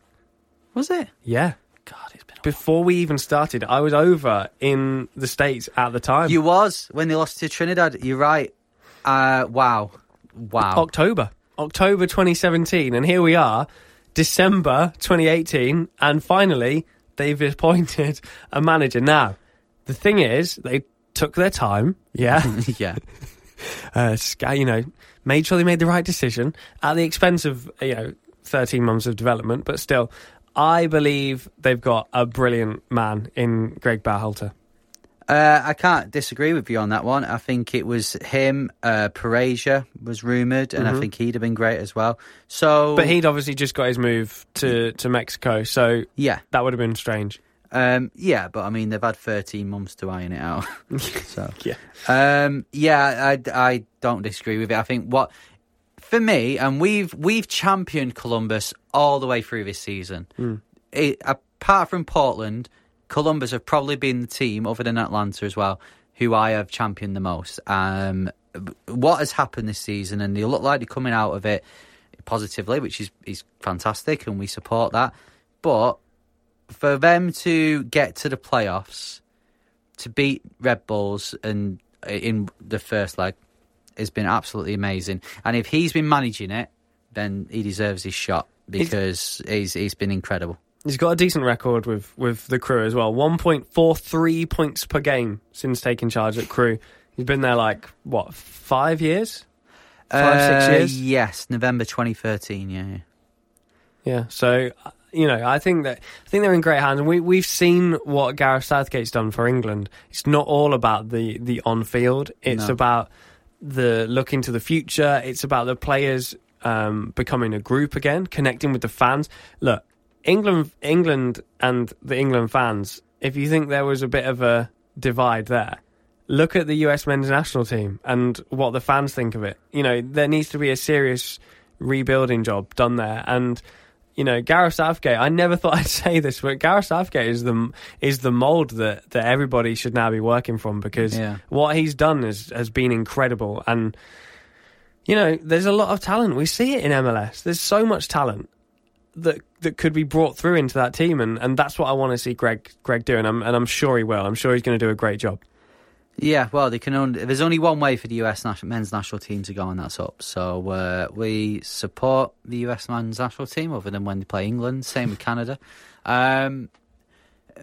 Was it? Yeah, God, it's been. before we even started, I was over in the states at the time. You was when they lost to Trinidad. You're right. Uh, wow, wow. October, October 2017, and here we are, December 2018, and finally they've appointed a manager. Now, the thing is, they took their time, yeah, yeah, uh, sca- you know, made sure they made the right decision at the expense of you know 13 months of development, but still, I believe they've got a brilliant man in Greg Berhalter. uh, I can't disagree with you on that one. I think it was him. Uh, Pareja was rumored, and I think he'd have been great as well. So, But he'd obviously just got his move to, to Mexico, so yeah, that would have been strange. Um, yeah. But I mean, they've had 13 months to iron it out. so, Yeah. Um, yeah, I, I don't disagree with it. I think what for me, and we've we've championed Columbus all the way through this season. It, apart from Portland, Columbus have probably been the team, other than Atlanta as well, who I have championed the most. Um, what has happened this season, and they look like they're coming out of it positively, which is is fantastic, and we support that. But for them to get to the playoffs, to beat Red Bulls and in the first leg has been absolutely amazing. And if he's been managing it, then he deserves his shot because he's he's been incredible. He's got a decent record with, with the crew as well. 1.43 points per game since taking charge at crew. He's been there like, what, five years? Five, six Uh, years? Yes, November 2013. Yeah, yeah. Yeah. So, uh, you know, I think that I think they're in great hands. We, we've seen what Gareth Southgate's done for England. It's not all about the, the on field, it's No. about the look into the future. It's about the players um, becoming a group again, connecting with the fans. Look, England, England, and the England fans. If you think there was a bit of a divide there, look at the US men's national team and what the fans think of it. You know, there needs to be a serious rebuilding job done there. And you know, Gareth Southgate. I never thought I'd say this, but Gareth Southgate is the is the mold that that everybody should now be working from because Yeah. what he's done is, has been incredible. And you know, there's a lot of talent. We see it in MLS. There's so much talent that that could be brought through into that team, and, and that's what I want to see Greg Greg do, and I'm and I'm sure he will. I'm sure he's going to do a great job. Yeah, well, they can only, there's only one way for the US national, men's national team to go, and that's up. So uh, we support the US men's national team, other than when they play England. Same with Canada. Um,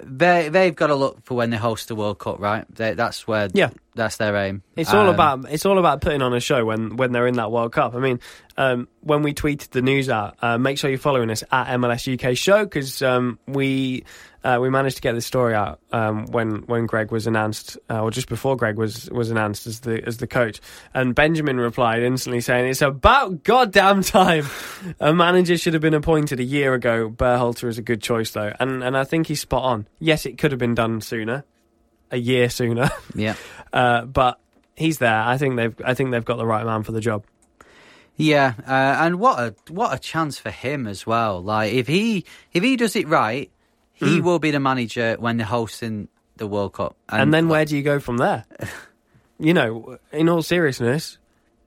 they they've got to look for when they host the World Cup, right? They, that's where Yeah. That's their aim. It's all Um, about it's all about putting on a show when when they're in that World Cup. I mean, um, when we tweeted the news out, uh, make sure you're following us at MLS UK Show because um, we uh, we managed to get this story out um, when when Greg was announced, uh, or just before Greg was was announced as the as the coach. And Benjamin replied instantly saying, "It's about goddamn time. A manager should have been appointed a year ago. Berhalter is a good choice though, and and I think he's spot on. Yes, it could have been done sooner, a year sooner." Yeah. Uh, but he's there. I think they've. I think they've got the right man for the job. Yeah, uh, and what a what a chance for him as well. Like if he if he does it right, he Mm. will be the manager when they're hosting the World Cup. And, then where do you go from there? you know, in all seriousness,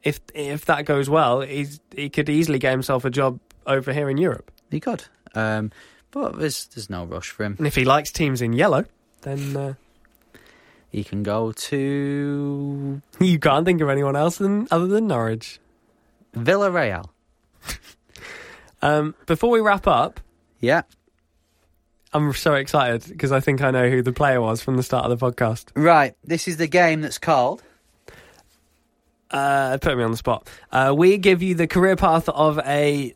if if that goes well, he's he could easily get himself a job over here in Europe. he could. Um, but there's there's no rush for him. And if he likes teams in yellow, then uh, He can go to you can't think of anyone else than other than Norwich. Villarreal. Um, before we wrap up, Yeah. I'm so excited because I think I know who the player was from the start of the podcast. Right. This is the game that's called. uh, put me on the spot. Uh, we give you the career path of a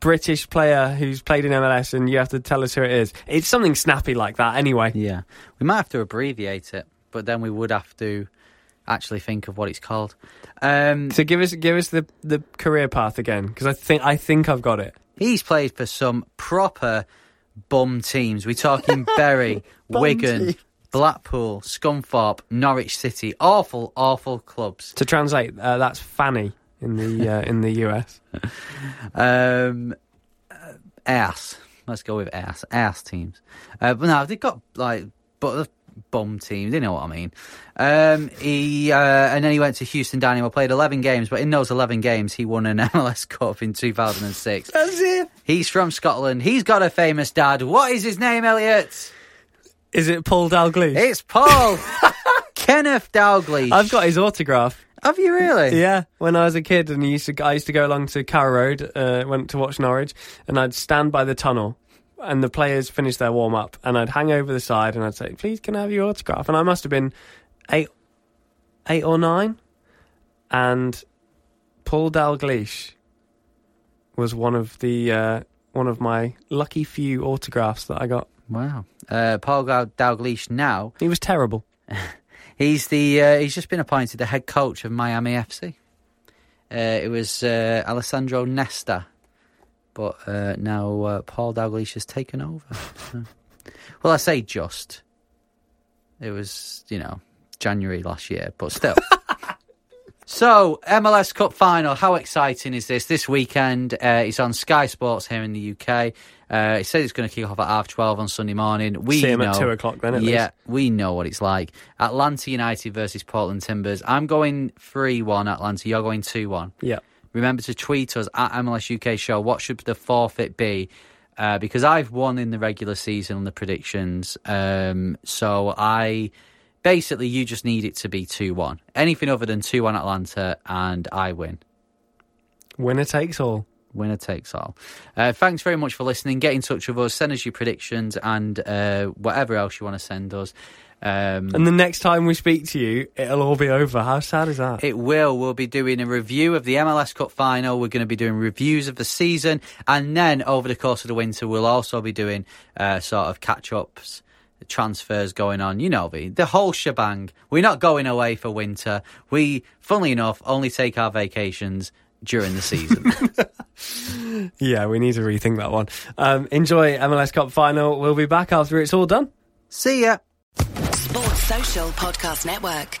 British player who's played in MLS, and you have to tell us who it is. It's something snappy like that, anyway. Yeah. We might have to abbreviate it, but then we would have to actually think of what it's called. Um, So give us give us the, the career path again, because I think I think I've got it. he's played for some proper bum teams. We're talking Bury, Wigan, teams. Blackpool, Scunthorpe, Norwich City. Awful, awful clubs. To translate, uh, that's Fanny in the uh, in the US. Um, uh, ass. Let's go with ass. Ass teams. Uh, but no, they've got like but bum teams. You know what I mean. Um, he uh, and then he went to Houston Dynamo. Played eleven games, but in those eleven games, he won an MLS Cup in two thousand and six. That's it. He's from Scotland. He's got a famous dad. What is his name, Elliot? Is it Paul Dalglish? It's Paul Kenneth Dalglish. I've got his autograph. Have you really? Yeah, when I was a kid, and he used to, I used to go along to Carrow Road, uh, went to watch Norwich, and I'd stand by the tunnel, and the players finished their warm up, and I'd hang over the side, and I'd say, "Please, can I have your autograph?" And I must have been eight, eight or nine, and Paul Dalglish was one of the uh, one of my lucky few autographs that I got. Wow. Uh, Paul Dalglish now. He was terrible. He's the uh, he's just been appointed the head coach of Miami FC. Uh, it was uh, Alessandro Nesta, but uh, now uh, Paul Dalglish has taken over. Well, I say just. It was you know January last year, but still. So, MLS Cup final, how exciting is this? This weekend, uh, it's on Sky Sports here in the UK. Uh, it says it's going to kick off at half 12 on Sunday morning. We See 'em know, at 2 o'clock then, at Yeah, least. we know what it's like. Atlanta United versus Portland Timbers. I'm going 3 1 Atlanta. You're going 2 1. Yeah. Remember to tweet us at MLS UK Show. What should the forfeit be? Uh, because I've won in the regular season on the predictions. Um, so I basically, you just need it to be 2 1. Anything other than 2 1 Atlanta, and I win. Winner takes all. Winner takes all. Uh, thanks very much for listening. Get in touch with us. Send us your predictions and uh, whatever else you want to send us. Um, And the next time we speak to you, it'll all be over. How sad is that? It will. We'll be doing a review of the MLS Cup final. We're going to be doing reviews of the season. And then over the course of the winter, we'll also be doing uh, sort of catch ups, transfers going on. You know, the, the whole shebang. We're not going away for winter. We, funnily enough, only take our vacations during the season. Yeah, we need to rethink that one. Um, enjoy MLS Cup final. We'll be back after it's all done. See ya. Sports Social Podcast Network.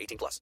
18 plus.